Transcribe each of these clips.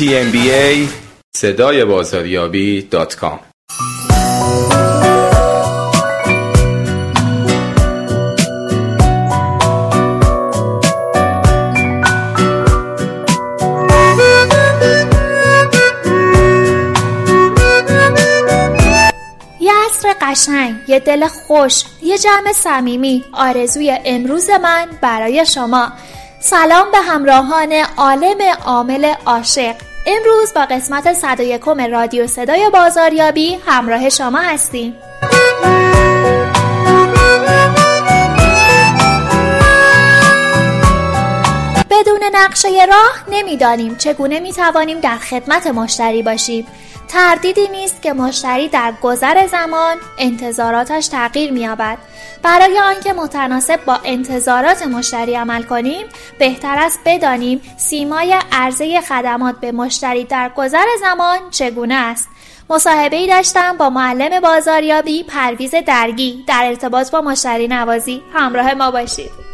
tmba صدای بازاریابی دات کام. قشنگ یه دل خوش یه جمع صمیمی آرزوی امروز من برای شما. سلام به همراهان عالم عامل عاشق. امروز با قسمت 101 رادیو صدای بازاریابی همراه شما هستیم. بدون نقشه راه نمی‌دانیم چگونه می توانیم در خدمت مشتری باشیم. تردیدی نیست که مشتری در گذر زمان انتظاراتش تغییر می‌یابد. برای آنکه متناسب با انتظارات مشتری عمل کنیم بهتر است بدانیم سیمای عرضه خدمات به مشتری در گذر زمان چگونه است. مصاحبه ای داشتم با معلم بازاریابی پرویز درگی در ارتباط با مشتری نوازی. همراه ما باشید.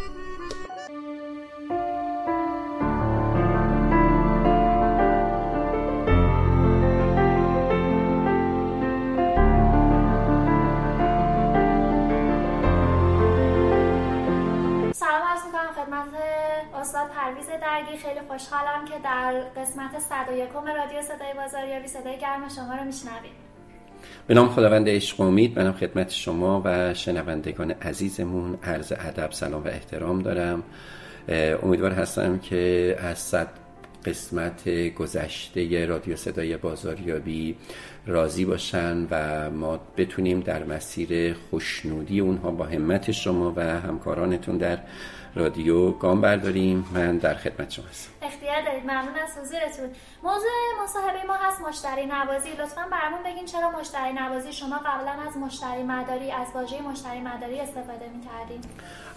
استاد پرویز درگی خیلی خوشحالم که در قسمت 101 رادیو صدای بازاریابی صدای گرم شما رو میشنویم. به نام خداوند عشق و امید منم خدمت شما و شنوندگان عزیزمون عرض ادب سلام و احترام دارم. امیدوار هستم که از صد قسمت گذشته رادیو صدای بازاریابی راضی باشن و ما بتونیم در مسیر خوشنودی اونها با همت شما و همکارانتون در رادیو گام برداریم. من در خدمت شما هستم. اختیار دارید. ممنون از حضورتون. موضوع مصاحبه ما هست مشتری نوازی. لطفا برامون بگین چرا مشتری نوازی؟ شما قبلا از مشتری مداری از واژه مشتری مداری استفاده می‌کردین.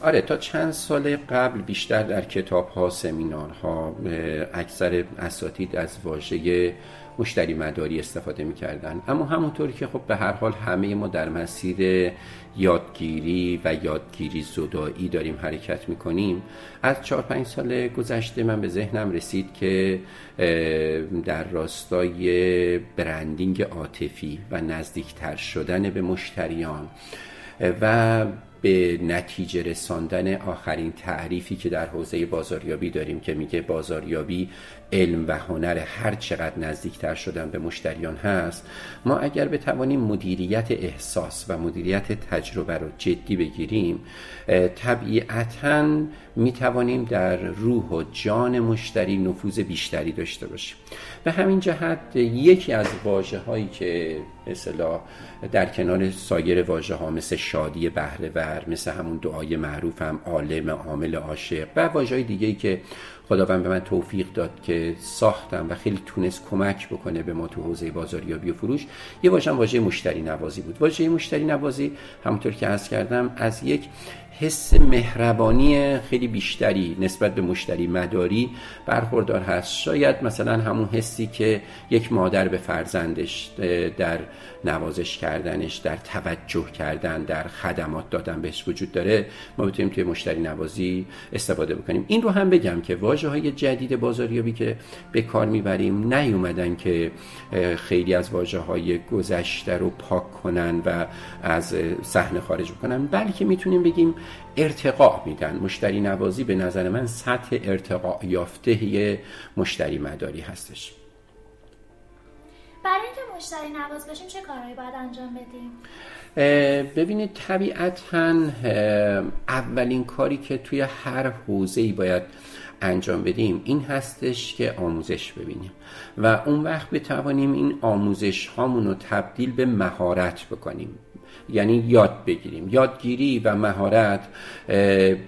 آره تا چند سال قبل بیشتر در کتاب ها سمینار ها اکثر اساتید از واژه مشتری مداری استفاده می‌کردن. اما همونطور که خب به هر حال همه ما در مسیر یادگیری و یادگیری زدایی داریم حرکت می‌کنیم. از چهار پنج سال گذشته من به ذهنم رسید که در راستای برندینگ عاطفی و نزدیکتر شدن به مشتریان و به نتیجه رساندن آخرین تعریفی که در حوزه بازاریابی داریم که میگه بازاریابی علم و هنر هر چقدر نزدیکتر شدن به مشتریان هست ما اگر بتوانیم مدیریت احساس و مدیریت تجربه رو جدی بگیریم طبیعتا می‌توانیم در روح و جان مشتری نفوذ بیشتری داشته باشیم. به همین جهت یکی از واجه هایی که مثلا در کنار سایر واژه ها مثل شادی بهره ور مثل همون دعای معروف هم عالم عامل عاشق و واژه های دیگه که خداوند به من توفیق داد که ساختم و خیلی تونست کمک بکنه به ما تو حوزه بازاریابی و فروش یه واژه واژه مشتری نوازی بود. واژه مشتری نوازی همونطور که عرض کردم از یک حس مهربانی خیلی بیشتری نسبت به مشتری مداری برخوردار هست. شاید مثلا همون حسی که یک مادر به فرزندش در نوازش کردنش در توجه کردن در خدمات دادن بهش وجود داره ما بتونیم توی مشتری نوازی استفاده بکنیم. این رو هم بگم که واژه های جدید بازاریابی که به کار می‌بریم نیومدن که خیلی از واژه های گذشته رو پاک کنن و از صحنه خارج بکنن بلکه می‌تونیم بگیم ارتقا میدن. مشتری نوازی به نظر من سطح ارتقا یافته مشتری مداری هستش. برای اینکه مشتری نواز باشیم چه کارهایی باید انجام بدیم؟ ببینید طبیعتا اولین کاری که توی هر حوزه‌ای باید انجام بدیم این هستش که آموزش ببینیم و اون وقت بتوانیم این آموزش هامون رو تبدیل به مهارت بکنیم. یعنی یاد بگیریم. یادگیری و مهارت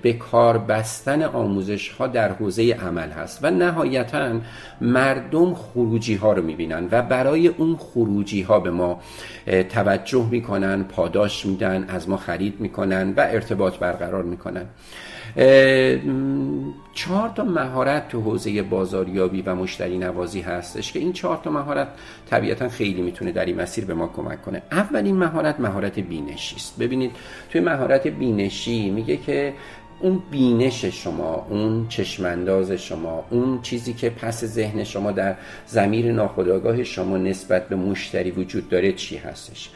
به کار بستن آموزش ها در حوزه عمل هست و نهایتا مردم خروجی ها رو می‌بینن و برای اون خروجی ها به ما توجه می‌کنن پاداش میدن از ما خرید می‌کنن و ارتباط برقرار می‌کنن. چهار تا مهارت تو حوزه بازاریابی و مشتری نوازی هستش که این چهار تا مهارت طبیعتا خیلی می‌تونه در این مسیر به ما کمک کنه. اولین مهارت مهارت بینشی است. ببینید توی مهارت بینشی میگه که اون بینش شما اون چشمانداز شما اون چیزی که پس ذهن شما در زمیر ناخودآگاه شما نسبت به مشتری وجود داره چی هستش؟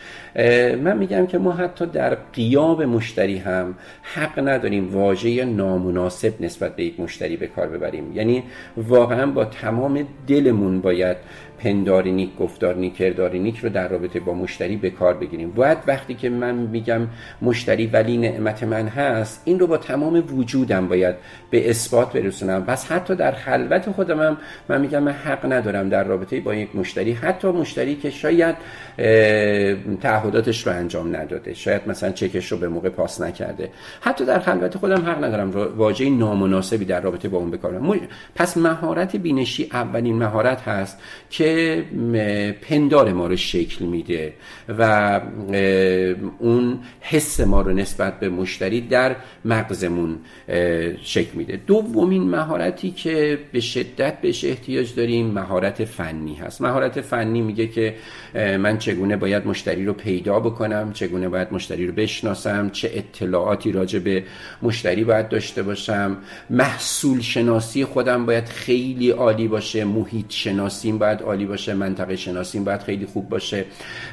من میگم که ما حتی در قیاب مشتری هم حق نداریم واژه نامناسب نسبت به یک مشتری به کار ببریم. یعنی واقعا با تمام دلمون باید پنداری نیک گفتار نیک کرداری نیک رو در رابطه با مشتری به کار بگیریم. باید وقتی که من میگم مشتری ولی نعمت من هست این رو با تمام وجودم باید به اثبات برسونم. پس حتی در خلوت خودم هم من میگم من حق ندارم در رابطه با یک مشتری. حتی مشتری که شاید تعهداتش رو انجام نداده شاید مثلا چکش رو به موقع پاس نکرده. حتی در خلوت خودم حق ندارم واژه نامناسبی در رابطه با اون بکارم. پس مهارت بینشی اولین مهارت هست که پندار ما رو شکل میده و اون حس ما رو نسبت به مشتری در مغزمون شکل میده. دومین مهارتی که به شدت بهش احتیاج داریم مهارت فنی هست. مهارت فنی میگه که من چگونه باید مشتری رو پیدا بکنم چگونه باید مشتری رو بشناسم چه اطلاعاتی راجع به مشتری باید داشته باشم. محصول شناسی خودم باید خیلی عالی باشه محیط شناسیم باید باشه منطقه شناسیم باید خیلی خوب باشه.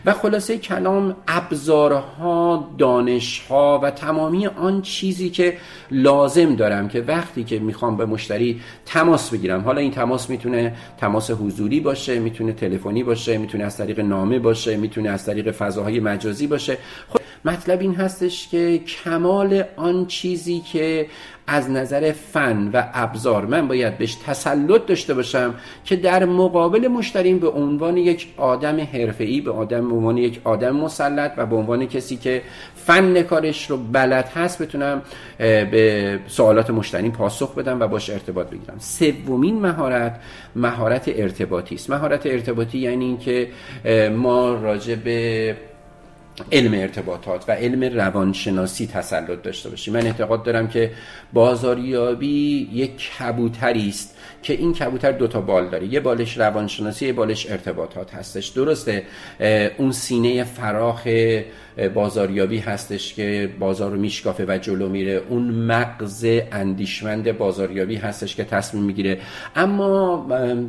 و خلاصه کلام ابزارها دانشها و تمامی آن چیزی که لازم دارم که وقتی که می‌خوام به مشتری تماس بگیرم حالا این تماس می‌تونه تماس حضوری باشه می‌تونه تلفنی باشه می‌تونه از طریق نامه باشه می‌تونه از طریق فضاهای مجازی باشه. خب مطلب این هستش که کمال آن چیزی که از نظر فن و ابزار من باید بهش تسلط داشته باشم که در مقابل مشتریم به عنوان یک آدم حرفه‌ای به آدم به عنوان یک آدم مسلط و به عنوان کسی که فن کارش رو بلد هست بتونم به سوالات مشتریم پاسخ بدم و باش ارتباط بگیرم. سومین مهارت مهارت ارتباطی است. مهارت ارتباطی یعنی اینکه ما راجع به علم ارتباطات و علم روانشناسی تسلط داشته باشیم. من اعتقاد دارم که بازاریابی یک کبوتری است که این کبوتر دو تا بال داره. یه بالش روانشناسی یه بالش ارتباطات هستش. درسته اون سینه فراخ بازاریابی هستش که بازار رو میشکافه و جلو میره. اون مغز اندیشمند بازاریابی هستش که تصمیم می‌گیره. اما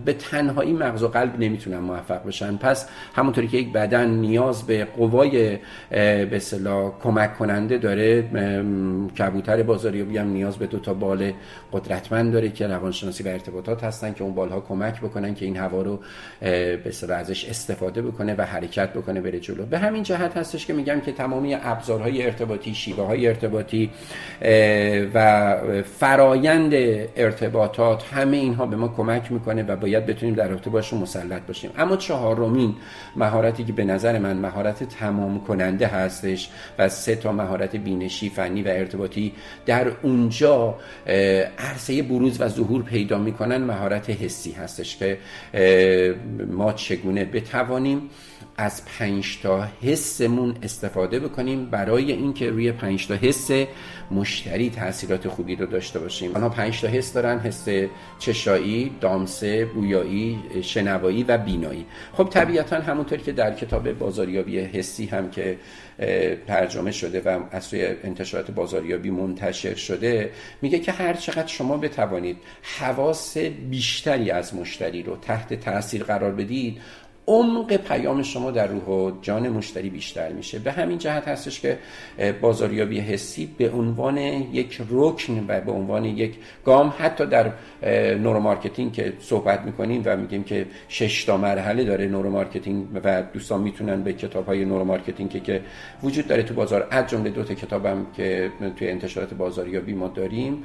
به تنهایی مغز و قلب نمی‌تونن موفق بشن. پس همونطوری که یک بدن نیاز به قوای به کمک کننده داره کبوتر بازاریابی هم نیاز به دو تا بال قدرتمند داره که روانشناسی و ارتباطات هستن که اون بالها کمک بکنن که این هوا رو به ازش استفاده بکنه و حرکت بکنه بره جلو. به همین جهت هستش که میگم که تمامی ابزارهای ارتباطی شیوه های ارتباطی و فرایند ارتباطات همه اینها به ما کمک می‌کنه و باید بتونیم در رابطه باشون مسلط باشیم. اما چهارمین مهارتی که به نظر من مهارت تمام کننده هستش و سه تا مهارت بینشی فنی و ارتباطی در اونجا عرصه بروز و ظهور پیدا می‌کنن مهارت حسی هستش که ما چگونه بتوانیم از پنج تا حسمون استفاده بکنیم. برای اینکه روی پنج تا حس مشتری تاثیرات خوبی رو داشته باشیم. آنها پنج تا حس دارن حس چشایی، دامسه، بویایی، شنوایی و بینایی. خب طبیعتا همونطور که در کتاب بازاریابی حسی هم که ترجمه شده و از سوی انتشارات بازاریابی منتشر شده میگه که هر چقدر شما بتوانید حواس بیشتری از مشتری رو تحت تاثیر قرار بدید عمق پیام شما در روح و جان مشتری بیشتر میشه. به همین جهت هستش که بازاریابی حسی به عنوان یک رکن و به عنوان یک گام حتی در neuromarketing که صحبت می‌کنیم و میگیم که شش تا مرحله داره neuromarketing و دوستان می‌تونن به کتاب های neuromarketing که, وجود داره تو بازار. از جمله دو تا کتابم که توی انتشارات بازاریابی ما داریم.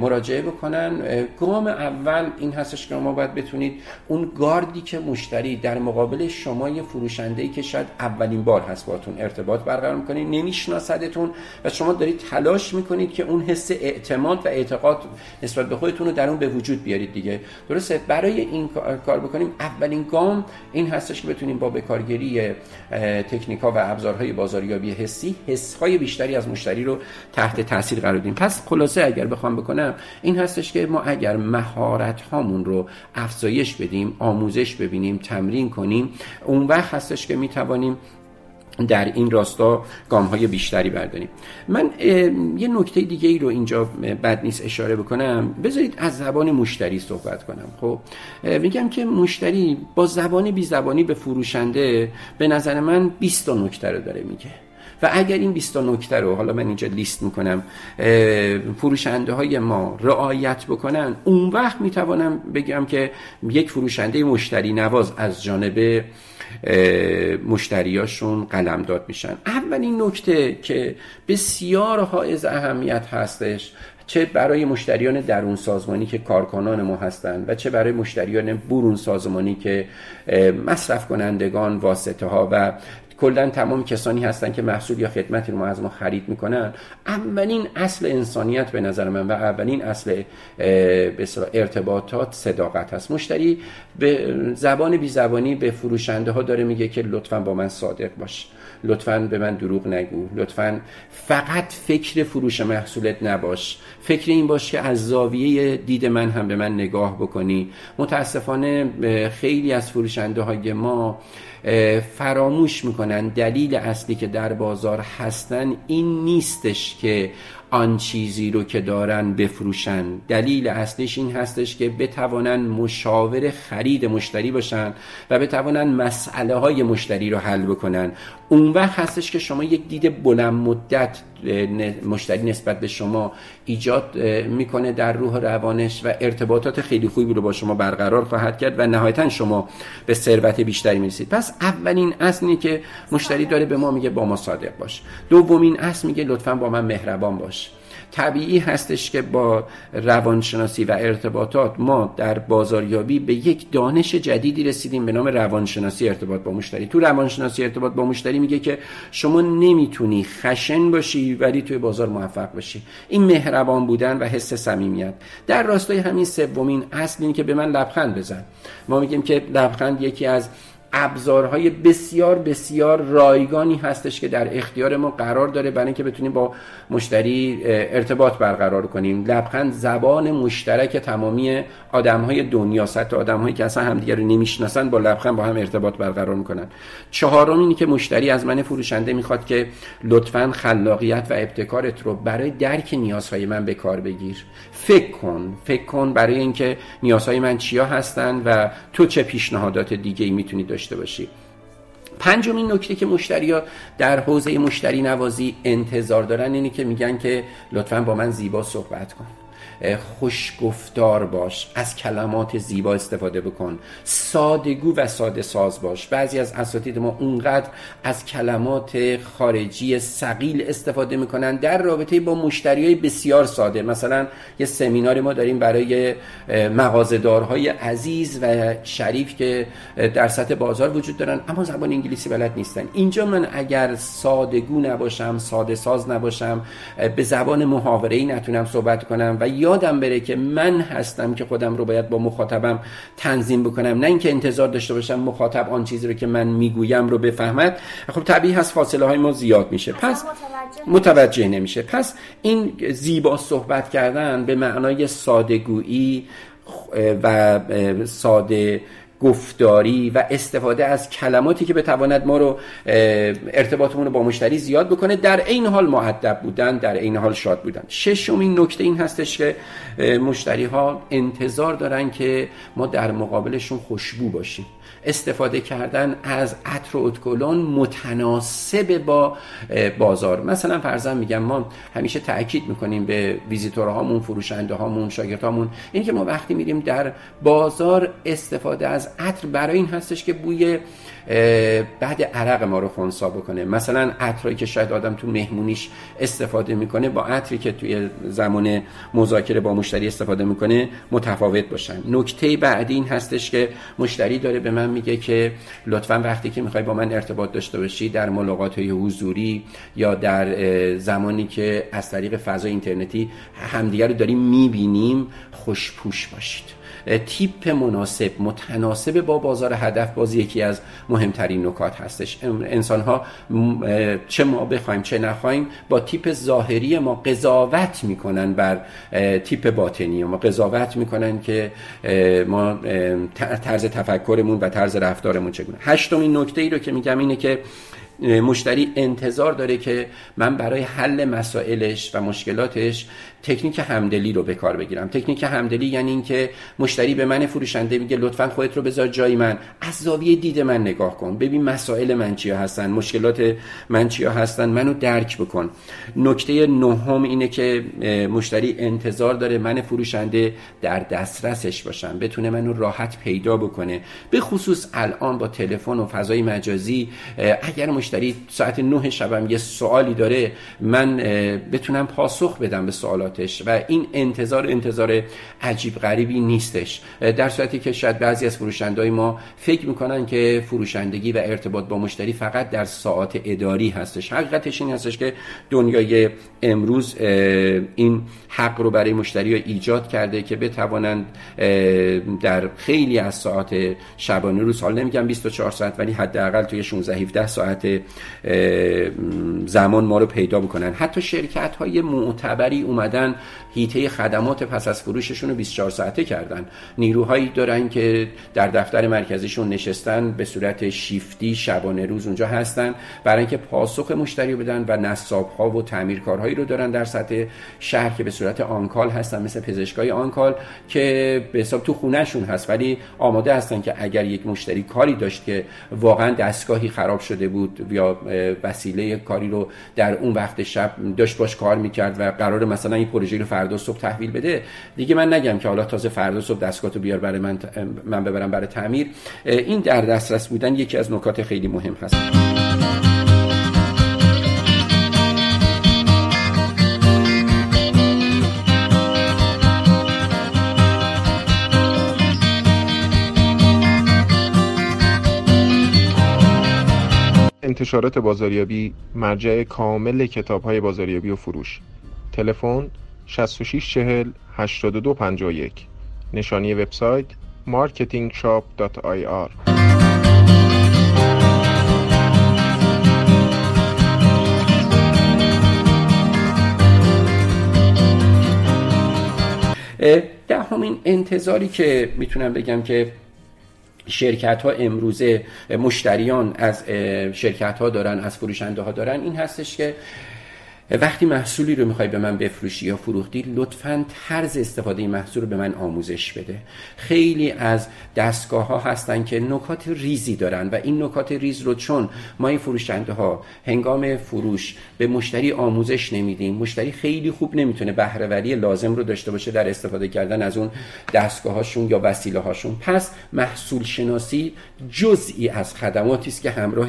مراجعه بکنن. گام اول این هستش که ما باید بتونید اون گاردی که مشتری مقابل شما یه فروشنده ای که شاید اولین بار هست باتون ارتباط برقرار می‌کنید نمیشناسدتون و شما دارید تلاش می‌کنید که اون حس اعتماد و اعتقاد نسبت به خودتون رو در اون به وجود بیارید دیگه. درسته؟ برای این کار بکنیم اولین گام این هستش که بتونیم با بکارگیری تکنیک ها و ابزارهای بازاریابی حسی حس های بیشتری از مشتری رو تحت تاثیر قرار بدیم. پس خلاصه اگر بخوام بکنم این هستش که ما اگر مهارت هامون رو افزایش بدیم آموزش ببینیم تمرین کنیم. اون وقت هستش که می توانیم در این راستا گام های بیشتری برداریم. من یه نکته دیگه ای رو اینجا بد نیست اشاره بکنم. بذارید از زبان مشتری صحبت کنم. خب میگم که مشتری با زبان بی زبانی به فروشنده به نظر من 20 تا نکته رو داره میگه. و اگر این 20 نکته رو حالا من اینجا لیست می‌کنم فروشنده های ما رعایت بکنن اون وقت می‌توانم بگم که یک فروشنده مشتری نواز از جانب مشتریاشون قلمداد میشن. اولین نکته که بسیار حائز اهمیت هستش چه برای مشتریان درون سازمانی که کارکنان ما هستند و چه برای مشتریان برون سازمانی که مصرف کنندگان واسطه ها و کلا تمام کسانی هستن که محصول یا خدمتی رو از ما خرید می‌کنن. اولین اصل انسانیت به نظر من و اولین اصل ارتباطات صداقت هست. مشتری به زبان بی زبانی به فروشنده ها داره میگه که لطفا با من صادق باش. لطفا به من دروغ نگو. لطفا فقط فکر فروش محصولت نباش. فکر این باش که از زاویه دید من هم به من نگاه بکنی. متاسفانه خیلی از فروشنده های ما فراموش می‌کنن دلیل اصلی که در بازار هستن این نیستش که آن چیزی رو که دارن بفروشن. دلیل اصلیش این هستش که بتوانن مشاور خرید مشتری باشن و بتوانن مسئله های مشتری رو حل بکنن. اون وقت هستش که شما یک دید بلند مدت مشتری نسبت به شما ایجاد می‌کنه در روح روانش و ارتباطات خیلی خوبی رو با شما برقرار خواهد کرد و نهایتا شما به ثروت بیشتری می‌رسید. پس اولین اصلی که مشتری داره به ما میگه با ما صادق باش. دومین اصل میگه لطفا با من مهربان باش. طبیعی هستش که با روانشناسی و ارتباطات ما در بازاریابی به یک دانش جدیدی رسیدیم به نام روانشناسی ارتباط با مشتری. تو روانشناسی ارتباط با مشتری میگه که شما نمی‌تونی خشن باشی ولی توی بازار موفق باشی. این مهربان بودن و حس صمیمیت. در راستای همین سومین اصل اینه که به من لبخند بزن. ما میگیم که لبخند یکی از ابزارهای بسیار بسیار رایگانی هستش که در اختیار ما قرار داره برای اینکه بتونیم با مشتری ارتباط برقرار کنیم. لبخند زبان مشترک تمامی آدمهای دنیا سطح آدمهایی که اصلا همدیگه رو نمی‌شناسن با لبخند با هم ارتباط برقرار می‌کنن. چهارم اینه که مشتری از من فروشنده می‌خواد که لطفا خلاقیت و ابتکارت رو برای درک نیازهای من به کار بگیر. فکر کن فکر کن برای اینکه نیازهای من چیا هستن و تو چه پیشنهادات دیگه ای می‌تونی داشته باشی. پنجمین نکته که مشتری ها در حوزه مشتری نوازی انتظار دارن اینه که میگن که لطفا با من زیبا صحبت کن. خوشگفتار باش از کلمات زیبا استفاده بکن. سادگو و ساده ساز باش. بعضی از اساتید ما اونقدر از کلمات خارجی سقیل استفاده می‌کنن در رابطه با مشتری های بسیار ساده. مثلا یه سمینار ما داریم برای مغازدارهای عزیز و شریف که در سطح بازار وجود دارن اما زبان انگلیسی بلد نیستن. اینجا من اگر سادگو نباشم ساده ساز نباشم به زبان محاوره ای نتونم صحبت کنم و یا یادم بره که من هستم که خودم رو باید با مخاطبم تنظیم بکنم. نه اینکه انتظار داشته باشم مخاطب آن چیزی رو که من می‌گویم رو بفهمد. خب طبیعی هست فاصله های ما زیاد میشه. پس متوجه نمیشه. پس این زیبا صحبت کردن به معنای سادگویی و ساده گفتاری و استفاده از کلماتی که بتواند ما رو ارتباطمون رو با مشتری زیاد بکنه در این حال معدب بودن در این حال شاد بودن. ششمین نکته این هستش که مشتری ها انتظار دارن که ما در مقابلشون خوشبو باشیم. استفاده کردن از عطر و ادکلون متناسب با بازار. مثلا فرضاً میگم ما همیشه تاکید می‌کنیم به ویزیتورهامون فروشنده هامون شاگردهامون. این که ما وقتی میریم در بازار استفاده از عطر برای این هستش که بوی بعد عرق ما رو خونسا بکنه. مثلا عطرایی که شاید آدم تو مهمونیش استفاده می‌کنه با عطری که توی زمان مذاکره با مشتری استفاده می‌کنه متفاوت باشن. نکته بعدی این هستش که مشتری داره به من میگه که لطفا وقتی که می‌خوای با من ارتباط داشته باشی در ملاقات های حضوری یا در زمانی که از طریق فضای اینترنتی همدیگر رو داریم می‌بینیم خوشپوش باشید. تیپ مناسب متناسب با بازار هدف باز یکی از مهمترین نکات هستش. انسان ها چه ما بخوایم چه نخوایم با تیپ ظاهری ما قضاوت می‌کنن بر تیپ باطنی ما. قضاوت می‌کنن که ما طرز تفکرمون و طرز رفتارمون چگونه. هشتمین نکته ای رو که میگم اینه که مشتری انتظار داره که من برای حل مسائلش و مشکلاتش تکنیک همدلی رو به کار بگیرم. تکنیک همدلی یعنی اینکه مشتری به من فروشنده میگه لطفا خودت رو بذار جای من. از زاویه دید من نگاه کن. ببین مسائل من چیا هستن مشکلات من چیا هستن منو درک بکن. نکته نهم اینه که مشتری انتظار داره من فروشنده در دسترسش باشم بتونه منو راحت پیدا بکنه. به خصوص الان با تلفن و فضای مجازی اگر مشتری ساعت 9 شبم یه سوالی داره من بتونم پاسخ بدم به سوالاتش و این انتظار انتظار عجیب غریبی نیستش. در صورتی که شاید بعضی از فروشندهای ما فکر می‌کنن که فروشندگی و ارتباط با مشتری فقط در ساعات اداری هستش. حقیقتش این هستش که دنیای امروز این حق رو برای مشتری ها ایجاد کرده که بتوانند در خیلی از ساعات شبانه روز حال نمیگم 24 ساعت ولی حداقل توی 16 17 ساعت زمان ما رو پیدا بکنن حتی شرکت های معتبری اومدن هیته خدمات پس از فروششون رو 24 ساعته کردن. نیروهایی دارن که در دفتر مرکزیشون نشستن به صورت شیفتی شبانه روز اونجا هستن برای اینکه پاسخ مشتری بدن و نصاب ها و تعمیرکارهایی رو دارن در سطح شهر که به صورت آنکال هستن مثل پزشکای آنکال که به حساب تو خونهشون هست. ولی آماده هستن که اگر یک مشتری کاری داشت که واقعا دستگاهی خراب شده بود یا وسیله کاری رو در اون وقت شب داشت باش کار می‌کرد و قرار مثلا این پروژه رو فردا صبح تحویل بده. دیگه من نگم که حالا تازه فردا صبح دستگاهتو بیار برای من من ببرم برای تعمیر. این در دسترس بودن یکی از نکات خیلی مهم هست. انتشارات بازاریابی مرجع کامل کتاب های بازاریابی و فروش. تلفن 6640 8251 نشانی وبسایت marketingshop.ir دهمین انتظاری که می‌تونم بگم که شرکت ها امروزه مشتریان از شرکت ها دارن از فروشنده ها دارن این هستش که وقتی محصولی رو می‌خوای به من بفروشی یا فروختی لطفا طرز استفاده محصول رو به من آموزش بده. خیلی از دستگاه ها هستن که نکات ریزی دارن و این نکات ریز رو چون ما این فروشنده ها هنگام فروش به مشتری آموزش نمیدیم مشتری خیلی خوب نمی‌تونه بهرهوری لازم رو داشته باشه در استفاده کردن از اون دستگاه هاشون یا وسیله هاشون پس محصول شناسی جزئی از خدماتی است که همراه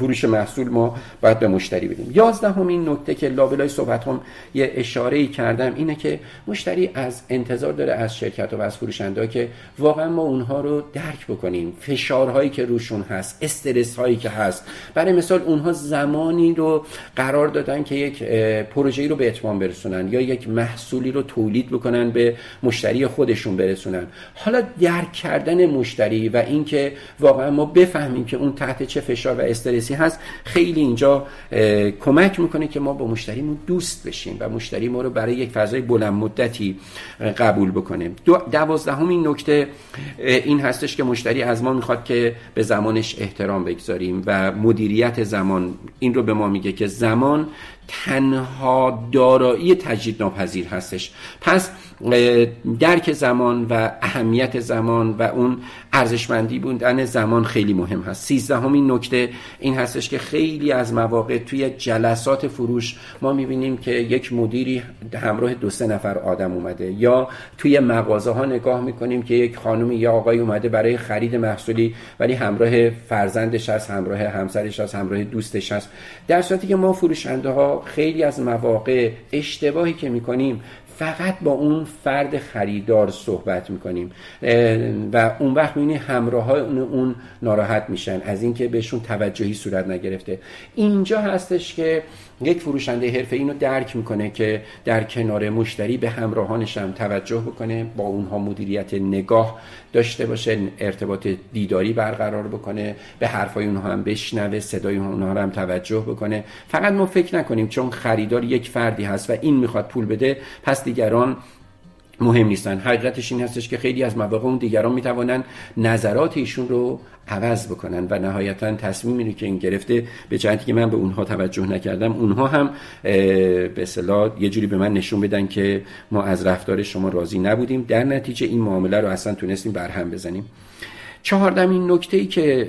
فروش محصول ما باید به مشتری بدیم. یازدهمین نکته که لابلای صحبت هم یه اشاره ای کردم اینه که مشتری از انتظار داره از شرکت و از فروشنده که واقعا ما اونها رو درک بکنیم. فشارهایی که روشون هست استرس هایی که هست. برای مثال اونها زمانی رو قرار دادن که یک پروژه‌ای رو به اتمام برسونن یا یک محصولی رو تولید بکنن به مشتری خودشون برسونن. حالا درک کردن مشتری و اینکه واقعا ما بفهمیم که اون تحت چه فشار و استرسی هست خیلی اینجا کمک می‌کنه که ما با مشتریمون دوست بشیم و مشتری ما رو برای یک فضای بلند مدتی قبول بکنه. دوازدهمین نکته این هستش که مشتری از ما می‌خواد که به زمانش احترام بگذاریم و مدیریت زمان. این رو به ما میگه که زمان تنها دارایی تجدید ناپذیر هستش. پس درک زمان و اهمیت زمان و اون ارزشمندی بودن زمان خیلی مهم هست. سیزدهمین نکته این هستش که خیلی از مواقع توی جلسات فروش ما می‌بینیم که یک مدیری همراه دو سه نفر آدم اومده یا توی مغازه ها نگاه می‌کنیم که یک خانمی یا آقای اومده برای خرید محصولی ولی همراه فرزندش هست همراه همسرش هست همراه دوستش هست. در صورتی که ما فروشنده ها خیلی از مواقع اشتباهی که می‌کنیم فقط با اون فرد خریدار صحبت می‌کنیم. و اون وقت می‌بینی همراه های اون ناراحت میشن از اینکه بهشون توجهی صورت نگرفته. اینجا هستش که یک فروشنده حرفه اینو درک می‌کنه که در کنار مشتری به همراهانش هم توجه بکنه با اونها مدیریت نگاه داشته باشه ارتباط دیداری برقرار بکنه به حرفای اونها هم بشنوه صدای اونها هم توجه بکنه. فقط ما فکر نکنیم چون خریدار یک فردی هست و این می‌خواد پول بده پس دیگران مهم نیستن. حقیقتش این هستش که خیلی از مواقع اون دیگران می‌توانن نظرات ایشون رو عوض بکنن و نهایتا تصمیمی رو که این گرفته به جهتی که من به اونها توجه نکردم اونها هم به اصطلاح یه جوری به من نشون بدن که ما از رفتار شما راضی نبودیم. در نتیجه این معامله رو اصلا تونستیم برهم بزنیم. چهاردمین نکته ای که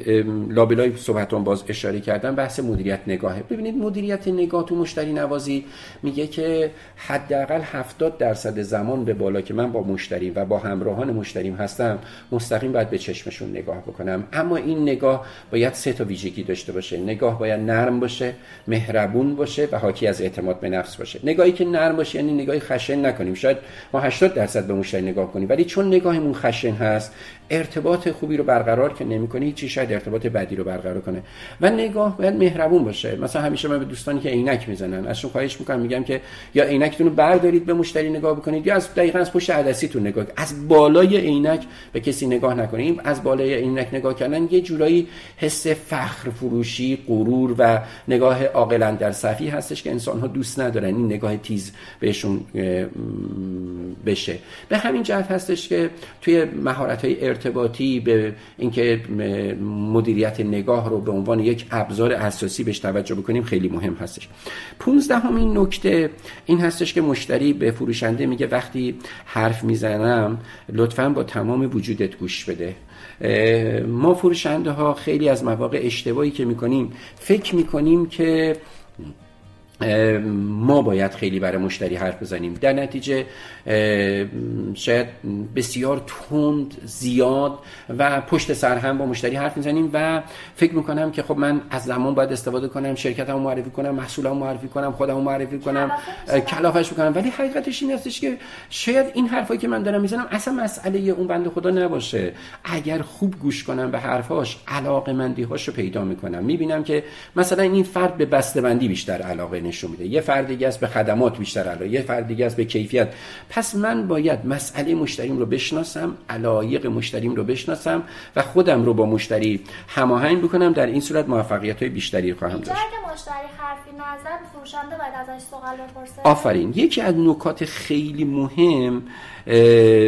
لابلای صحبتون باز اشاره کردم بحث مدیریت نگاهه ببینید مدیریت نگاه تو مشتری نوازی میگه که حداقل 70 درصد زمان به بالا که من با مشتری و با همراهان مشتریم هستم مستقیم باید به چشمشون نگاه بکنم. اما این نگاه باید سه تا ویژگی داشته باشه. نگاه باید نرم باشه مهربون باشه و حاکی از اعتماد به نفس باشه. نگاهی که نرم باشه یعنی نگاهی خشن نکنیم. شاید ما 80 درصد به مشتری نگاه کنیم ولی چون نگاهمون خشن هست ارتباط خوبی رو برقرار که نمی‌کنه چی شاید ارتباط بدی رو برقرار کنه. و نگاه باید مهربون باشه. مثلا همیشه من به دوستانی که عینک می‌زنن ازشون خواهش می‌کنم میگم که یا عینکتون رو بردارید به مشتری نگاه بکنید یا از دقیقا از پشت عدسیتون نگاه از بالای عینک به کسی نگاه نکنید از بالای عینک نگاه کردن یه جورایی حس فخر فروشی غرور و نگاه عاقلا در صفی هستش که انسان ها دوست ندارن این نگاه تیز بهشون بشه. به همین جهت هستش که توی مهارت های ارتباطی به اینکه مدیریت نگاه رو به عنوان یک ابزار اساسی بهش توجه بکنیم خیلی مهم هستش. 15 همین نکته این هستش که مشتری به فروشنده میگه وقتی حرف می‌زنم لطفا با تمام وجودت گوش بده. ما فروشنده ها خیلی از مواقع اشتباهی که می‌کنیم فکر می‌کنیم که ما باید خیلی برای مشتری حرف بزنیم. در نتیجه شاید بسیار تند زیاد و پشت سر هم با مشتری حرف می‌زنیم و فکر می‌کنم که خب من از زمان باید استفاده کنم شرکتمو معرفی کنم محصولمو معرفی کنم خودمو معرفی کنم کلافش بکنم ولی حقیقتش این هستش که شاید این حرفایی که من دارم می‌زنم اصلا مسئله اون بنده خدا نباشه. اگر خوب گوش کنم به حرفاش علاقه مندی هاشو پیدا می‌کنم. می‌بینم که مثلا این فرد به بندی بیشتر علاقه نشون میده. یه فرد دیگه است به خدمات بیشتر علاقه یه فرد دیگه است به کیفیت. پس من باید مسئله مشتریم رو بشناسم علایق مشتریم رو بشناسم و خودم رو با مشتری هماهنگ بکنم. در این صورت موفقیت های بیشتری خواهم داشت. مشتری حرفی نزد فروشنده باید ازش سوال بپرسه. آفرین. یکی از نکات خیلی مهم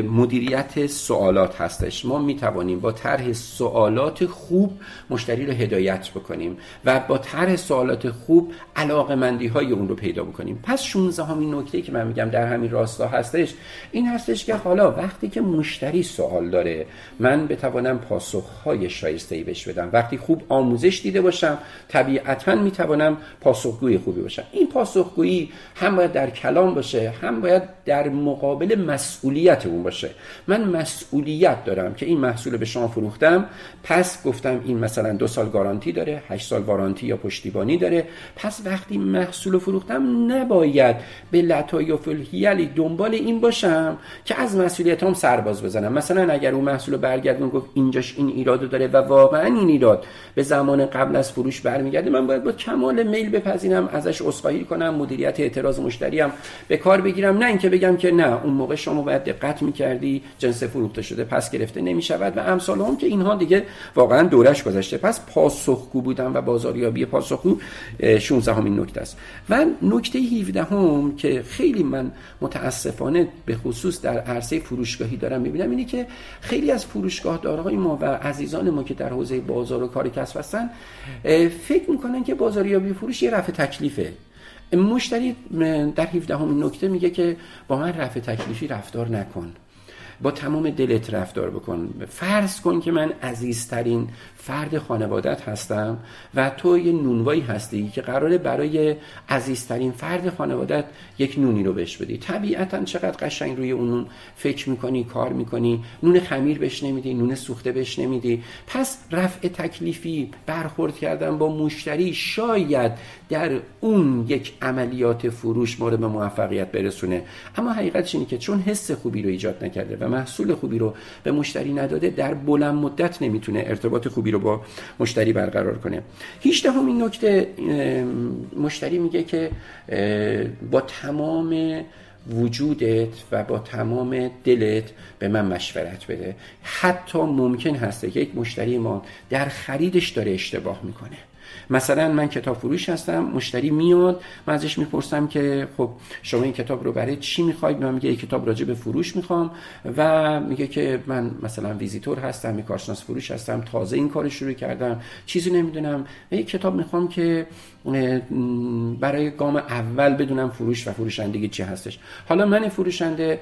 مدیریت سوالات هستش. ما می توانیم با طرح سوالات خوب مشتری رو هدایت بکنیم و با طرح سوالات خوب علاقه مندی های اون رو پیدا بکنیم. پس 16 همین نکته که من میگم در همین راستا هستش این هستش که حالا وقتی که مشتری سوال داره من بتوانم پاسخ های شایسته ای بهش بدم. وقتی خوب آموزش دیده باشم طبیعتا می‌توانم پاسخگوی خوبی باشم. این پاسخگویی هم باید در کلام باشه هم باید در مقابل مسئولیت اون باشه. من مسئولیت دارم که این محصول به شما فروختم. پس گفتم این مثلا دو سال گارانتی داره هشت سال وارانتی یا پشتیبانی داره. پس وقتی محصول فروختم نباید به لطایف الهیلی دنبال این باشم که از مسئولیت هم سرباز بزنم. مثلا اگر اون محصول برگردون گفت اینجاش این ایراد داره و واقعا این ایراد به زمان قبل از فروش برمیگرده من باید با کمال میل بپذیرم ازش عذرخواهی کنم مدیریت اعتراض مشتریم به کار بگیرم. نه اینکه بگم که نه اون موقع شما باید دقت می‌کردی جنس فروخته شده پس گرفته نمی‌شود و امثال هم که اینها دیگه واقعا دورش گذشته. پس پاسخگو بودن و بازاریابی پاسخگو 16 همین نکته است. و نکته 17 هم که خیلی من متاسفانه به خصوص در عرصه فروشگاهی دارم می‌بینم اینه که خیلی از فروشگاه دارهای ما و عزیزان ما که در حوزه بازار و کار کسب هستن فکر می‌کنن که بازاریابی فروش یه رفع تکلیفه. مشتری در 17 همین نکته میگه که با من رفع تکلیفی رفتار نکن. با تمام دلت رفتار بکن. فرض کن که من عزیزترین فرد خانوادت هستم و تو یه نونوایی هستی که قراره برای عزیزترین فرد خانوادت یک نونی رو بهش بدی. طبیعتا چقدر قشنگ روی اون نون فکر می‌کنی کار می‌کنی. نون خمیر بهش نمیدی نون سوخته بهش نمیدی. پس رفع تکلیفی برخورد کردن با مشتری شاید در اون یک عملیات فروش مورد به موفقیت برسونه. اما حقیقتش اینه که چون حس خوبی رو ایجاد نکرده و محصول خوبی رو به مشتری نداده در بلند مدت نمی‌تونه ارتباط خوبی رو با مشتری برقرار کنه. هیچ این نکته مشتری میگه که با تمام وجودت و با تمام دلت به من مشورت بده. حتی ممکن هسته که یک مشتری ما در خریدش داره اشتباه می‌کنه. مثلا من کتاب فروش هستم مشتری میاد من ازش می‌پرسم که خب شما این کتاب رو برای چی می‌خواید؟ من میگه کتاب راجع به فروش می‌خوام. و میگه که من مثلا ویزیتور هستم کارشناس فروش هستم تازه این کار شروع کردم چیزی نمی‌دونم. یک کتاب می‌خوام که برای گام اول بدونم فروش و فروشندگی چی هستش. حالا من فروشنده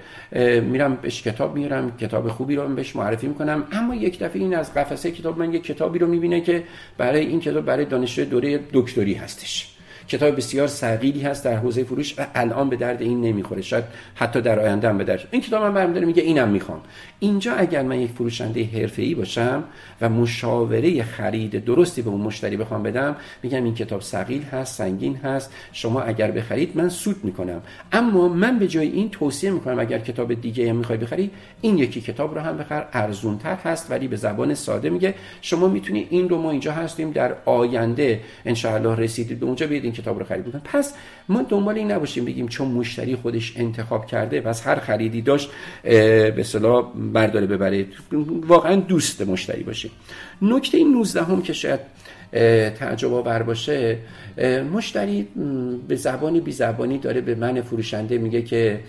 میرم بهش کتاب میارم کتاب خوبی رو بهش معرفی می‌کنم. اما یک دفعه این از قفسه کتاب من یک کتابی رو می‌بینه که برای این کتاب برای دانشجو دوره دکتری هستش. کتاب بسیار ثقیلی هست در حوزه فروش و الان به درد این نمی‌خوره. شاید حتی در آینده هم به درد. این کتاب من برمیداره میگه اینم می‌خوام. اینجا اگر من یک فروشنده حرفه‌ای باشم و مشاوره خرید درستی به اون مشتری بخوام بدم میگم این کتاب ثقیل هست سنگین هست شما اگر بخرید من سود می‌کنم. اما من به جای این توصیه می‌کنم اگر کتاب دیگه هم می‌خوای بخری این یکی کتاب رو هم بخر. ارزونتر هست ولی به زبان ساده میگه. شما می‌تونی این رو ما اینجا هستیم در آینده ان رسیدید به اونجا. بیاید این کتاب رو خرید بکنید پس ما دنبال این نباشیم بگیم چون مشتری خودش انتخاب کرده پس هر خریدی داشت به اصطلاح برداره ببره. واقعا دوست مشتری باشه نکته 19 هم که شاید تعجب آور باشه مشتری به زبانی بی زبانی داره به من فروشنده میگه که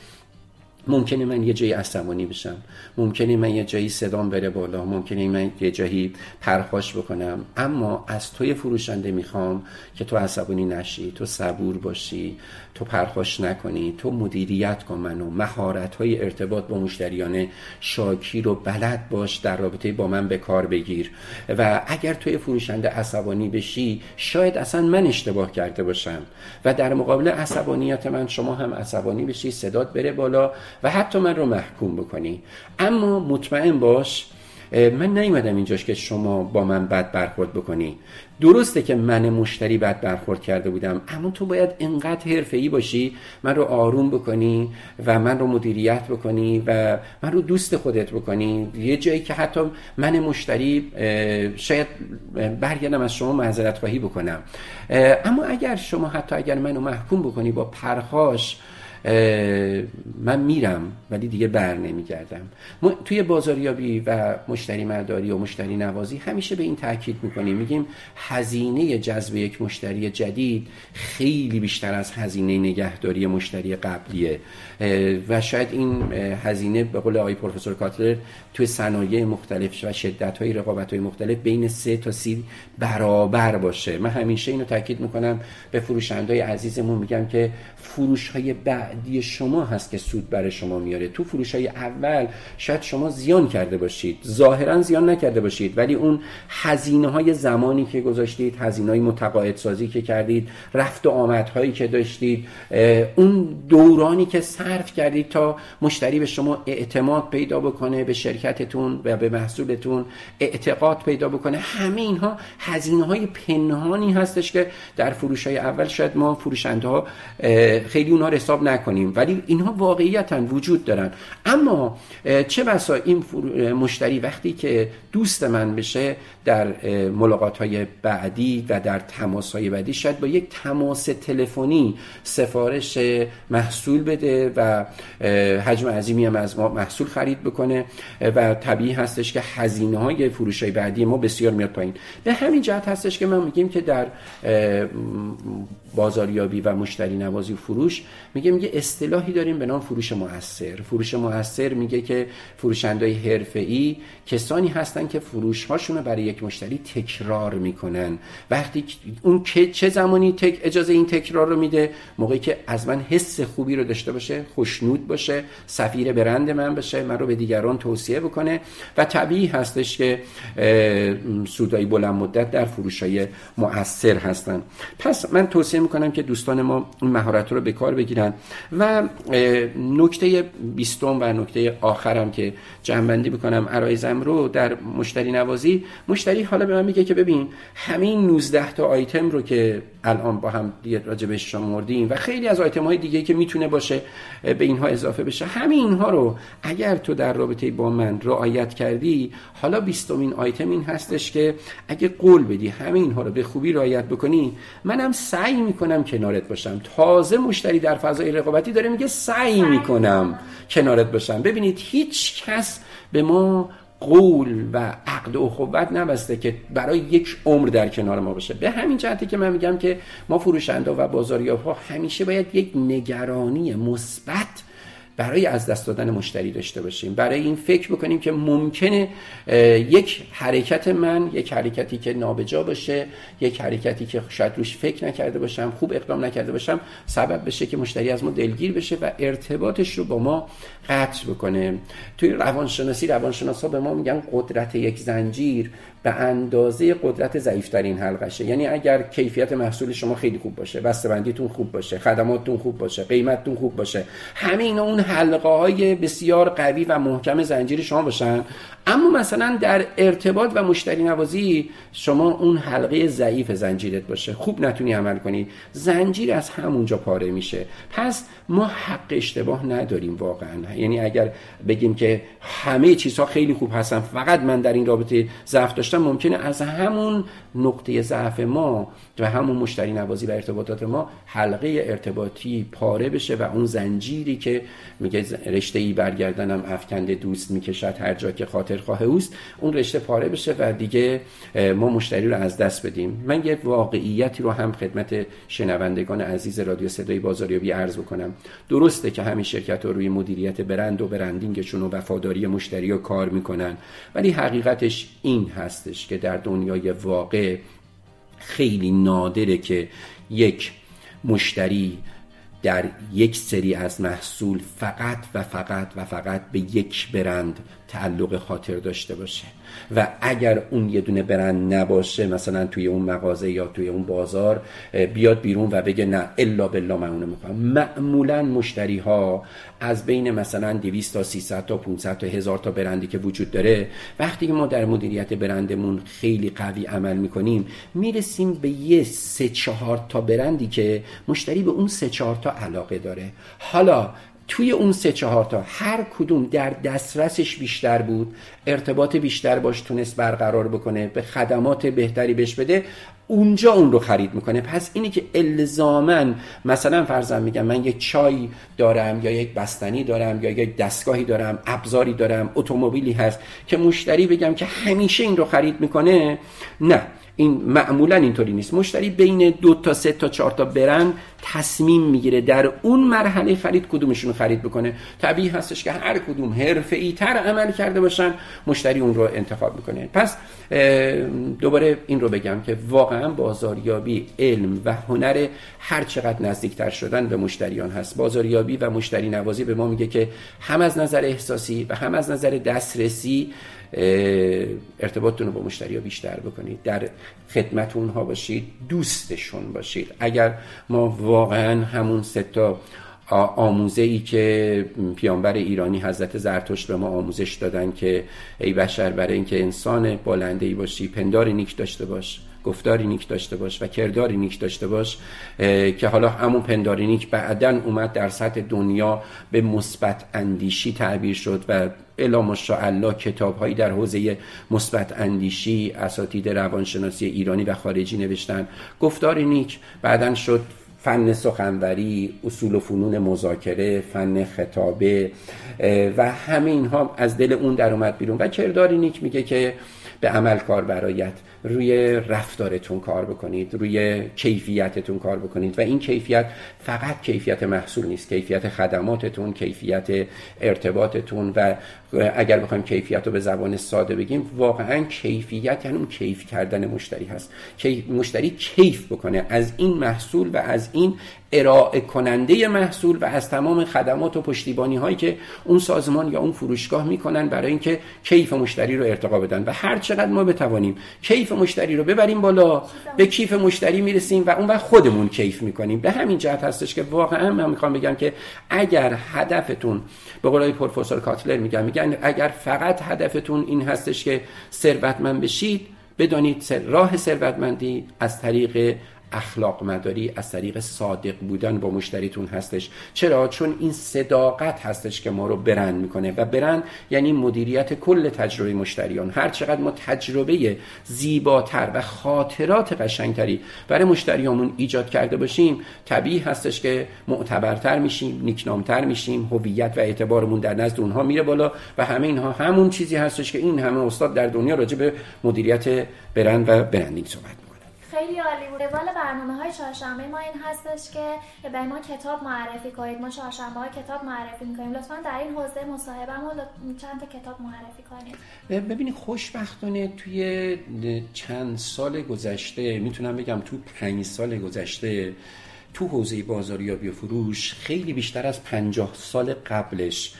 ممکنه من یه جایی عصبانی بشم. ممکنه من یه جایی صدام بره بالا. ممکنه من یه جایی پرخاش بکنم. اما از توی فروشنده می‌خوام که تو عصبانی نشی تو صبور باشی تو پرخاش نکنی تو مدیریت کن منو. مهارت های ارتباط با مشتریان شاکی رو بلد باش در رابطه با من به کار بگیر. و اگر توی فروشنده عصبانی بشی شاید اصلا من اشتباه کرده باشم. و در مقابل عصبانیت من شما هم عصبانی بشی صدات بره بالا. و حتی من رو محکوم بکنی. اما مطمئن باش من نیومدم اینجاش که شما با من بد برخورد بکنی. درسته که من مشتری بد برخورد کرده بودم اما تو باید انقدر ای باشی من رو آروم بکنی و من رو مدیریت بکنی و من رو دوست خودت بکنی. یه جایی که حتی من مشتری شاید برگردم از شما معذرت خواهی بکنم. اما اگر شما حتی اگر منو محکوم بکنی با پرخاش من میرم ولی دیگه بر نمیگردم. توی بازاریابی و مشتری مرداری و مشتری نوازی همیشه به این تاکید می‌کنیم. میگیم هزینه جذب یک مشتری جدید خیلی بیشتر از هزینه نگهداری مشتری قبلیه. و شاید این هزینه به قول آقای پروفسور کاتلر توی صنایع مختلف و شدت های رقابت های مختلف بین سه تا سی برابر باشه. من همیشه اینو تاکید می‌کنم. به فروشندهای عزیزمون میگم که فروش های بعدی شما هست که سود برای شما میاره. تو فروش های اول شاید شما زیان کرده باشید. ظاهرا زیان نکرده باشید. ولی اون هزینه های زمانی که گذاشتید هزینه های متقاعد سازی که کردید رفت و آمد هایی که داشتید اون دورانی که صرف کردید تا مشتری به شما اعتماد پیدا بکنه به شرکتتون و به محصولتون اعتقاد پیدا بکنه. همه اینها هزینه های پنهانی هستش که در فروش های اول شاید ما فروشنده ها خیلی اونها حساب نکنیم ولی اینها واقعیتا وجود دارن. اما چه بسا این مشتری وقتی که دوست من بشه در ملاقات های بعدی و در تماس های بعدی شاید با یک تماس تلفنی سفارش محصول بده و حجم عظیمی هم از ما محصول خرید بکنه. و طبیعی هستش که هزینه های فروش های بعدی ما بسیار میاد پایین. به همین جهت هستش که ما میگیم که در بازاریابی و مشتری نوازی و فروش میگه میگه اصطلاحی داریم به نام فروش موثر. فروش موثر میگه که فروشندهای حرفه‌ای کسانی هستن که فروش هاشون برای یک مشتری تکرار می‌کنن. وقتی اون چه زمانی تک اجازه این تکرار رو میده؟ موقعی که از من حس خوبی رو داشته باشه خوشنود باشه سفیر برند من بشه من رو به دیگران توصیه بکنه. و طبیعی هستش که سودایی بلند مدت در فروش های مؤثر هستن. پس من توصیه می‌کنم که دوستان ما این مهارت رو به کار بگیرن. و نکته بیستم و نکته آخرم که جنبندی بکنم عرایزم رو در مشتری نوازی. مشتری حالا به من میگه که ببین همین 19 تا آیتم رو که الان با هم دیگه راجبش شمردیم و خیلی از آیتم های دیگه که می‌تونه باشه به اینها اضافه بشه همین اینها رو اگر تو در رابطه با من رعایت کردی حالا بیستمین آیتم این هستش که اگه قول بدی همین اینها رو به خوبی رعایت بکنی منم سعی می‌کنم کنارت باشم. تازه مشتری در فضای رقابتی داره میگه سعی می‌کنم کنارت باشم. ببینید هیچ کس به ما قول و عقد و اخوت نبسته که برای یک عمر در کنار ما باشه. به همین جهتی که من میگم که ما فروشنده و بازاریاب ها همیشه باید یک نگرانی مثبت برای از دست دادن مشتری داشته باشیم. برای این فکر بکنیم که ممکنه یک حرکت من یک حرکتی که نابجا باشه یک حرکتی که شاید روش فکر نکرده باشم خوب اقدام نکرده باشم سبب بشه که مشتری از ما دلگیر بشه و ارتباطش رو با ما قطع بکنه. توی روانشناسی روانشناسا به ما میگن قدرت یک زنجیر به اندازه قدرت ضعیفترین حلقشه. یعنی اگر کیفیت محصول شما خیلی خوب باشه بسته‌بندیتون خوب باشه خدماتتون خوب باشه قیمتتون خوب باشه همه اینا اون حلقه های بسیار قوی و محکم زنجیر شما باشن. اما مثلا در ارتباط و مشتری نوازی شما اون حلقه ضعیف زنجیرت باشه. خوب نتونی عمل کنی. زنجیر از همونجا پاره میشه. پس ما حق اشتباه نداریم واقعا. یعنی اگر بگیم که همه چیزها خیلی خوب هستن فقط من در این رابطه ضعف داشتم ممکنه از همون نقطه ضعف ما و همون مشتری نوازی و ارتباطات ما حلقه ارتباطی پاره بشه و اون زنجیری که میگه رشته ای برگردنم افکنده دوست می‌کشد هر جا که خاطر خواه اوست اون رشته پاره بشه و دیگه ما مشتری رو از دست بدیم. من یه واقعیتی رو هم خدمت شنوندگان عزیز رادیو صدای بازاریابی عرض بکنم. درسته که همین شرکت رو روی مدیریت برند و برندینگشون و وفاداری مشتری رو کار می‌کنن ولی حقیقتش این هستش که در دنیای واقع خیلی نادره که یک مشتری در یک سری از محصول فقط و فقط و فقط به یک برند تعلق خاطر داشته باشه. و اگر اون یه دونه برند نباشه مثلا توی اون مغازه یا توی اون بازار بیاد بیرون و بگه نه الا بالله من اونو می‌خوام. معمولا مشتری ها از بین مثلا 200 تا 300 تا 500 تا 1000 تا برندی که وجود داره وقتی که ما در مدیریت برندمون خیلی قوی عمل می‌کنیم می‌رسیم به یه سه چهار تا برندی که مشتری به اون سه چهار تا علاقه داره. حالا توی اون سه چهار تا هر کدوم در دسترسش بیشتر بود ارتباط بیشتر باش تونست برقرار بکنه به خدمات بهتری بهش بده اونجا اون رو خرید می‌کنه. پس اینی که الزامن مثلا فرضم میگم من یک چای دارم یا یک بستنی دارم یا یک دستگاهی دارم ابزاری دارم اتومبیلی هست که مشتری بگم که همیشه این رو خرید می‌کنه نه. این معمولا اینطوری نیست. مشتری بین دو تا سه تا چهار تا برند تصمیم می‌گیره در اون مرحله خرید کدومشون خرید بکنه. طبیعی هستش که هر کدوم حرفه تر عمل کرده باشن مشتری اون رو انتخاب می‌کنه. پس دوباره این رو بگم که واقعا بازاریابی علم و هنر هر چقدر نزدیکتر شدن به مشتریان هست. بازاریابی و مشتری نوازی به ما میگه که هم از نظر احساسی و هم از نظر دسترسی ارتباطتون رو با مشتری ها بیشتر بکنید. در خدمت اونها باشید دوستشون باشید. اگر ما واقعا همون ستا آموزه ای که پیامبر ایرانی حضرت زرتشت به ما آموزش دادن که ای بشر برای اینکه انسان بالنده ای باشی پندار نیک داشته باش گفتاری نیک داشته باش و کرداری نیک داشته باش که حالا همون پنداری نیک بعدا اومد در سطح دنیا به مثبت اندیشی تعبیر شد و الا ماشاءالله کتاب هایی در حوزه مثبت اندیشی اساتید روانشناسی ایرانی و خارجی نوشتن. گفتاری نیک. بعدا شد فن سخنوری اصول و فنون مذاکره فن خطابه و همه اینها از دل اون در اومد بیرون. و کرداری نیک میگه که به عمل کار برایت. روی رفتارتون کار بکنید روی کیفیتتون کار بکنید و این کیفیت فقط کیفیت محصول نیست کیفیت خدماتتون کیفیت ارتباطتون و اگر بخوایم کیفیت رو به زبان ساده بگیم واقعا کیفیت یعنی اون کیف کردن مشتری هست. که مشتری کیف بکنه از این محصول و از این ارائه کننده محصول و از تمام خدمات و پشتیبانی هایی که اون سازمان یا اون فروشگاه می‌کنن برای اینکه کیف مشتری رو ارتقا بدن. و هر چقدر ما بتوانیم کیف مشتری رو ببریم بالا به کیف مشتری می‌رسیم و اون وقت خودمون کیف می‌کنیم. به همین جهت هستش که واقعا من می‌خوام بگم که اگر هدفتون به قولای پروفسور کاتلر میگم میگن اگر فقط هدفتون این هستش که ثروتمند بشید بدانید راه ثروتمندی از طریق اخلاق مداری از طریق صادق بودن با مشتریتون هستش. چرا؟ چون این صداقت هستش که ما رو برند می‌کنه و برند یعنی مدیریت کل تجربه مشتریان. هر چقدر ما تجربه زیباتر و خاطرات قشنگتری برای مشتریامون ایجاد کرده باشیم طبیعی هستش که معتبرتر میشیم نیکنامتر میشیم هویت و اعتبارمون در نزد اونها میره بالا و همه اینها همون چیزی هستش که این همه استاد در دنیا راجع به مدیریت برند و برندینگ صحبت خیلی عالی بود. روال برنامه های چهارشنبه ما این هستش که به ما کتاب معرفی کنید. ما چهارشنبه های کتاب معرفی می‌کنیم. لطفا در این حوزه مصاحبه ما چند تا کتاب معرفی کنید. ببینید خوشبختانه توی چند سال گذشته می‌تونم بگم تو پنج سال گذشته تو حوزه بازاریابی و فروش خیلی بیشتر از پنجاه سال قبلش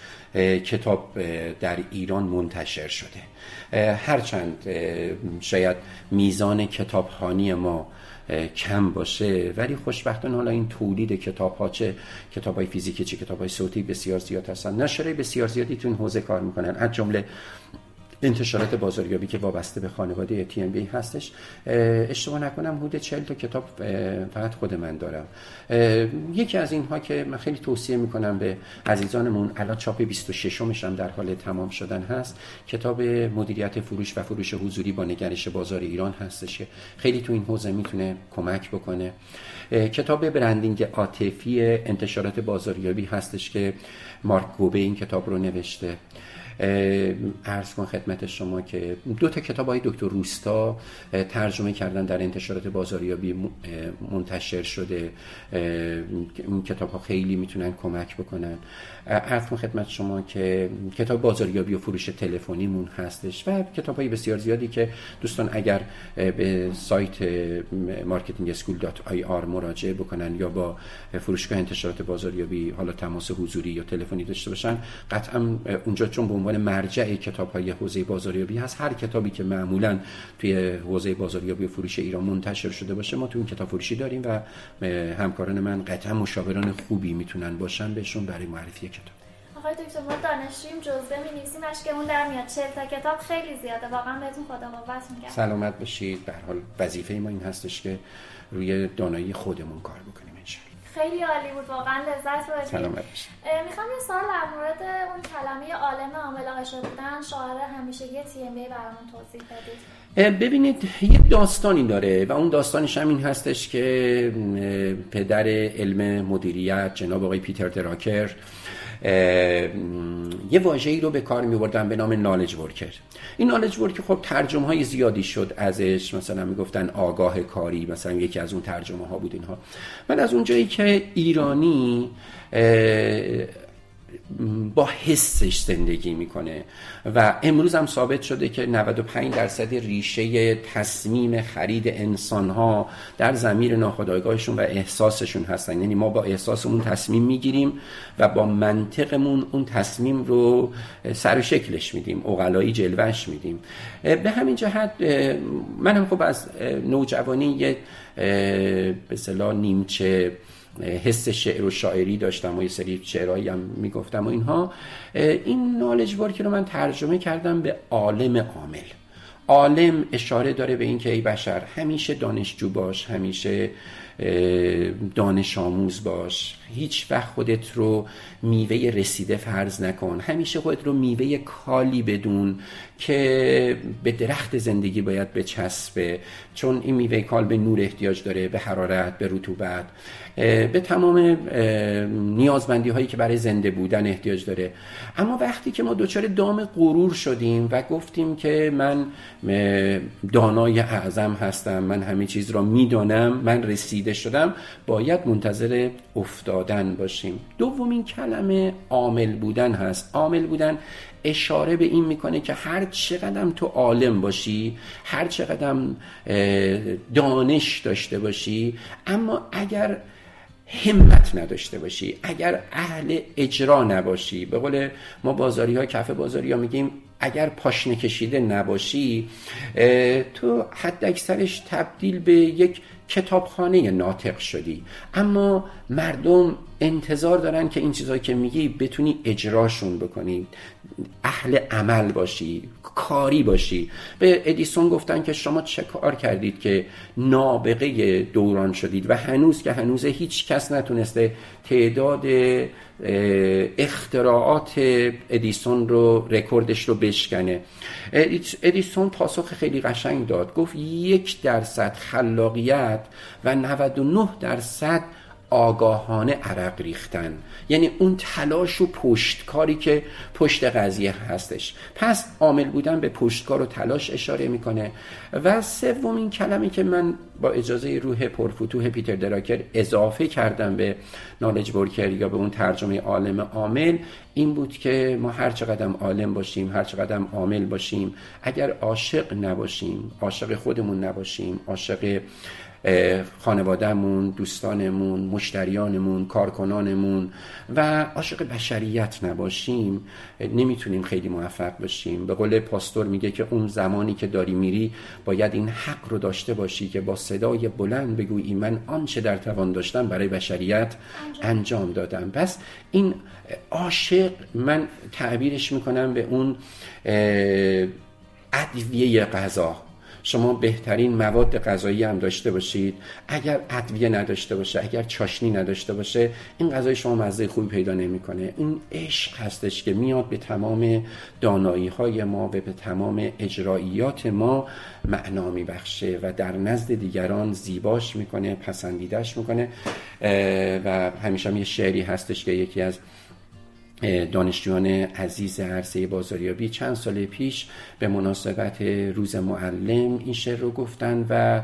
کتاب در ایران منتشر شده. هرچند شاید میزان کتابخانی ما کم باشه ولی خوشبختانه حالا این تولید کتاب ها چه کتاب های فیزیکی چه کتاب های صوتی بسیار زیاد هستن. نشره بسیار زیادی تو این حوزه کار می‌کنن. از جمله انتشارات بازاریابی که وابسته به خانواده تی ام بی هستش اشتباه نکنم حدود 40 تا کتاب فقط خود من دارم. یکی از اینها که من خیلی توصیه می‌کنم به عزیزانمون الان چاپ 26 مش هم در حال تمام شدن هست کتاب مدیریت فروش و فروش حضوری با نگرش بازار ایران هستش خیلی تو این حوزه می‌تونه کمک بکنه. کتاب برندینگ عاطفی انتشارات بازاریابی هستش که مارک گوبه این کتاب رو نوشته. ارز کن خدمت شما که دو تا کتاب های دکتر روستا ترجمه کردن در انتشارات بازاریابی منتشر شده. این کتاب ها خیلی می‌تونن کمک بکنن. ارز کن خدمت شما که کتاب بازاریابی و فروش تلفنیمون هستش و کتاب های بسیار زیادی که دوستان اگر به سایت Marketing School آی آر مراجعه بکنن یا با فروشگاه انتشارات بازاریابی حالا تماس حضوری یا تلفنی داشته باشن قطعا اونجا چون به عنوان مرجع کتاب های حوزه بازاریابی هست. هر کتابی که معمولا توی حوزه بازاریابی و فروش ایران منتشر شده باشه ما تو اون کتاب فروشی داریم و همکاران من قطعا مشاوران خوبی می‌تونن باشن بهشون برای معرفی کتاب. آقای دکتر ما دانشجویم جزوه می نویسیم. اشکمون در میاد. 40 تا کتاب خیلی زیاده. واقعا بهتون خدا قوت میگم. سلامت باشید. به حال وظیفه ما این هستش که روی دانایی خودمون کار بکنیم. خیلی عالی بود واقعا لذت بردیم. می‌خوام یه سال در مورد اون کلمه عالم عامل آقای بودن شاعر همیشه یه تی ام برامون توضیح بدید. ببینید یه داستانی داره و اون داستانش هم این هستش که پدر علم مدیریت جناب آقای پیتر دراکر یه واژه‌ای رو به کار می‌بردن به نام نالج ورکر این نالج ورکر خب ترجمه های زیادی شد ازش مثلا می‌گفتن آگاه کاری مثلا یکی از اون ترجمه ها بود اینها. من از اونجایی که ایرانی با حسش زندگی می‌کنه. و امروز هم ثابت شده که 95 درصد ریشه تصمیم خرید انسان ها در زمیر ناخودآگاهشون و احساسشون هستن. یعنی ما با احساسمون تصمیم می‌گیریم و با منطقمون اون تصمیم رو سر و شکلش میدیم اقلایی جلوش میدیم. به همین جهت من هم خب از نوجوانی یه به نیمچه حس شعر و شاعری داشتم و یه سری شعرهایی هم می‌گفتم و اینها. این نالج ورکی رو من ترجمه کردم به عالم عامل. عالم اشاره داره به اینکه ای بشر همیشه دانشجو باش همیشه دانش آموز باش. هیچ وقت خودت رو میوه رسیده فرض نکن. همیشه خودت رو میوه کالی بدون که به درخت زندگی باید بچسبه. چون این میوه کال به نور احتیاج داره به حرارت به رطوبت. به تمام نیازمندی هایی که برای زنده بودن احتیاج داره. اما وقتی که ما دچار دام غرور شدیم و گفتیم که من دانای اعظم هستم من همه چیز را می‌دانم من رسیده شدم باید منتظر افتادن باشیم. دومین کلمه عامل بودن هست. عامل بودن اشاره به این می‌کنه که هر چقدر تو عالم باشی هر چقدر دانش داشته باشی اما اگر همت نداشته باشی. اگر اهل اجرا نباشی به قول ما بازاری ها کف بازاری ها میگیم اگر پاشنه کشیده نباشی تو حد اکثرش تبدیل به یک کتابخانه ناطق شدی. اما مردم انتظار دارن که این چیزهایی که میگی بتونی اجراشون بکنی. اهل عمل باشی کاری باشی. به ادیسون گفتن که شما چه کار کردید که نابغه دوران شدید و هنوز که هنوز هیچ کس نتونسته تعداد اختراعات ادیسون رو رکوردش رو بشکنه. ادیسون پاسخ خیلی قشنگ داد. گفت یک درصد خلاقیت و 99 درصد آگاهانه عرق ریختن. یعنی اون تلاش و پشتکاری که پشت قضیه هستش. پس عامل بودن به پشتکار و تلاش اشاره می‌کنه. و سومین کلمی که من با اجازه روح پرفتوح پیتر دراکر اضافه کردم به نالج برکر یا به اون ترجمه عالم عامل این بود که ما هر چقدر عالم باشیم هر چقدر عامل باشیم اگر عاشق نباشیم عاشق خودمون نباشیم عاشق خانوادهمون دوستانمون مشتریانمون کارکنانمون و عاشق بشریت نباشیم نمی‌تونیم خیلی موفق باشیم به قول پاستور میگه که اون زمانی که داری میری باید این حق رو داشته باشی که با صدای بلند بگویی من آنچه در توان داشتم برای بشریت انجام. دادم. پس این عاشق من تعبیرش می‌کنم به اون ادویه غذا. شما بهترین مواد غذایی هم داشته باشید. اگر ادویه نداشته باشه اگر چاشنی نداشته باشه این غذای شما مزه خوبی پیدا نمی‌کنه. این عشق هستش که میاد به تمام دانایی های ما و به تمام اجراییات ما معنا میبخشه و در نزد دیگران زیباش می‌کنه پسندیدش می‌کنه. و همیشه هم یه شعری هستش که یکی از دانشجویان عزیز عرصه بازاریابی چند سال پیش به مناسبت روز معلم این شعر رو گفتن و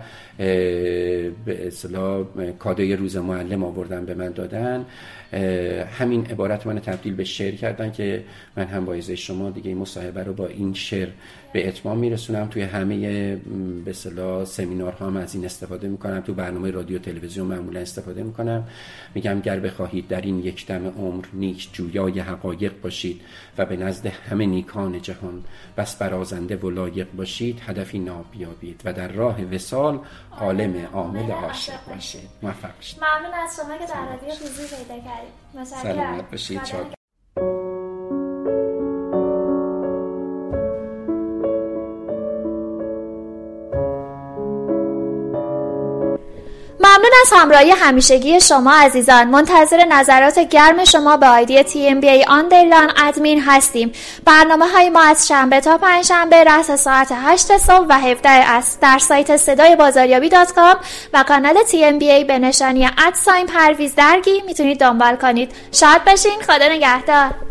به اصطلاح کادوی روز معلم آوردن به من دادن. همین عبارت من تبدیل به شعر کردن که من هم با شما دیگه این مصاحبه رو با این شعر به اتمام میرسونم. توی همه به اصطلاح سمینارها هم از این استفاده می‌کنم. تو برنامه رادیو تلویزیون معمولا استفاده می‌کنم. میگم گر بخواهید در این یک دم عمر نیک جویای حقایق باشید و به نزد همه نیکان جهان بس برازنده و لایق باشید هدفی ناب بیابید و در راه وسال عالم عامل عاشق باشید. موفق باشید. ممنون از شما که در رادیو پیدا کردید. سلامت باشید. ممنون از همراهی همیشگی شما عزیزان. منتظر نظرات گرم شما به آیدی ای آندرلان ادمین هستیم. برنامه های ما از شنبه تا پنجشنبه رأس ساعت 8 صبح و 17 است در سایت صدای بازاریابی دات کام و کانال ای به نشانی ادساین پرویز درگی می‌تونید دنبال کنید. شاد باشین. خدا نگهدار.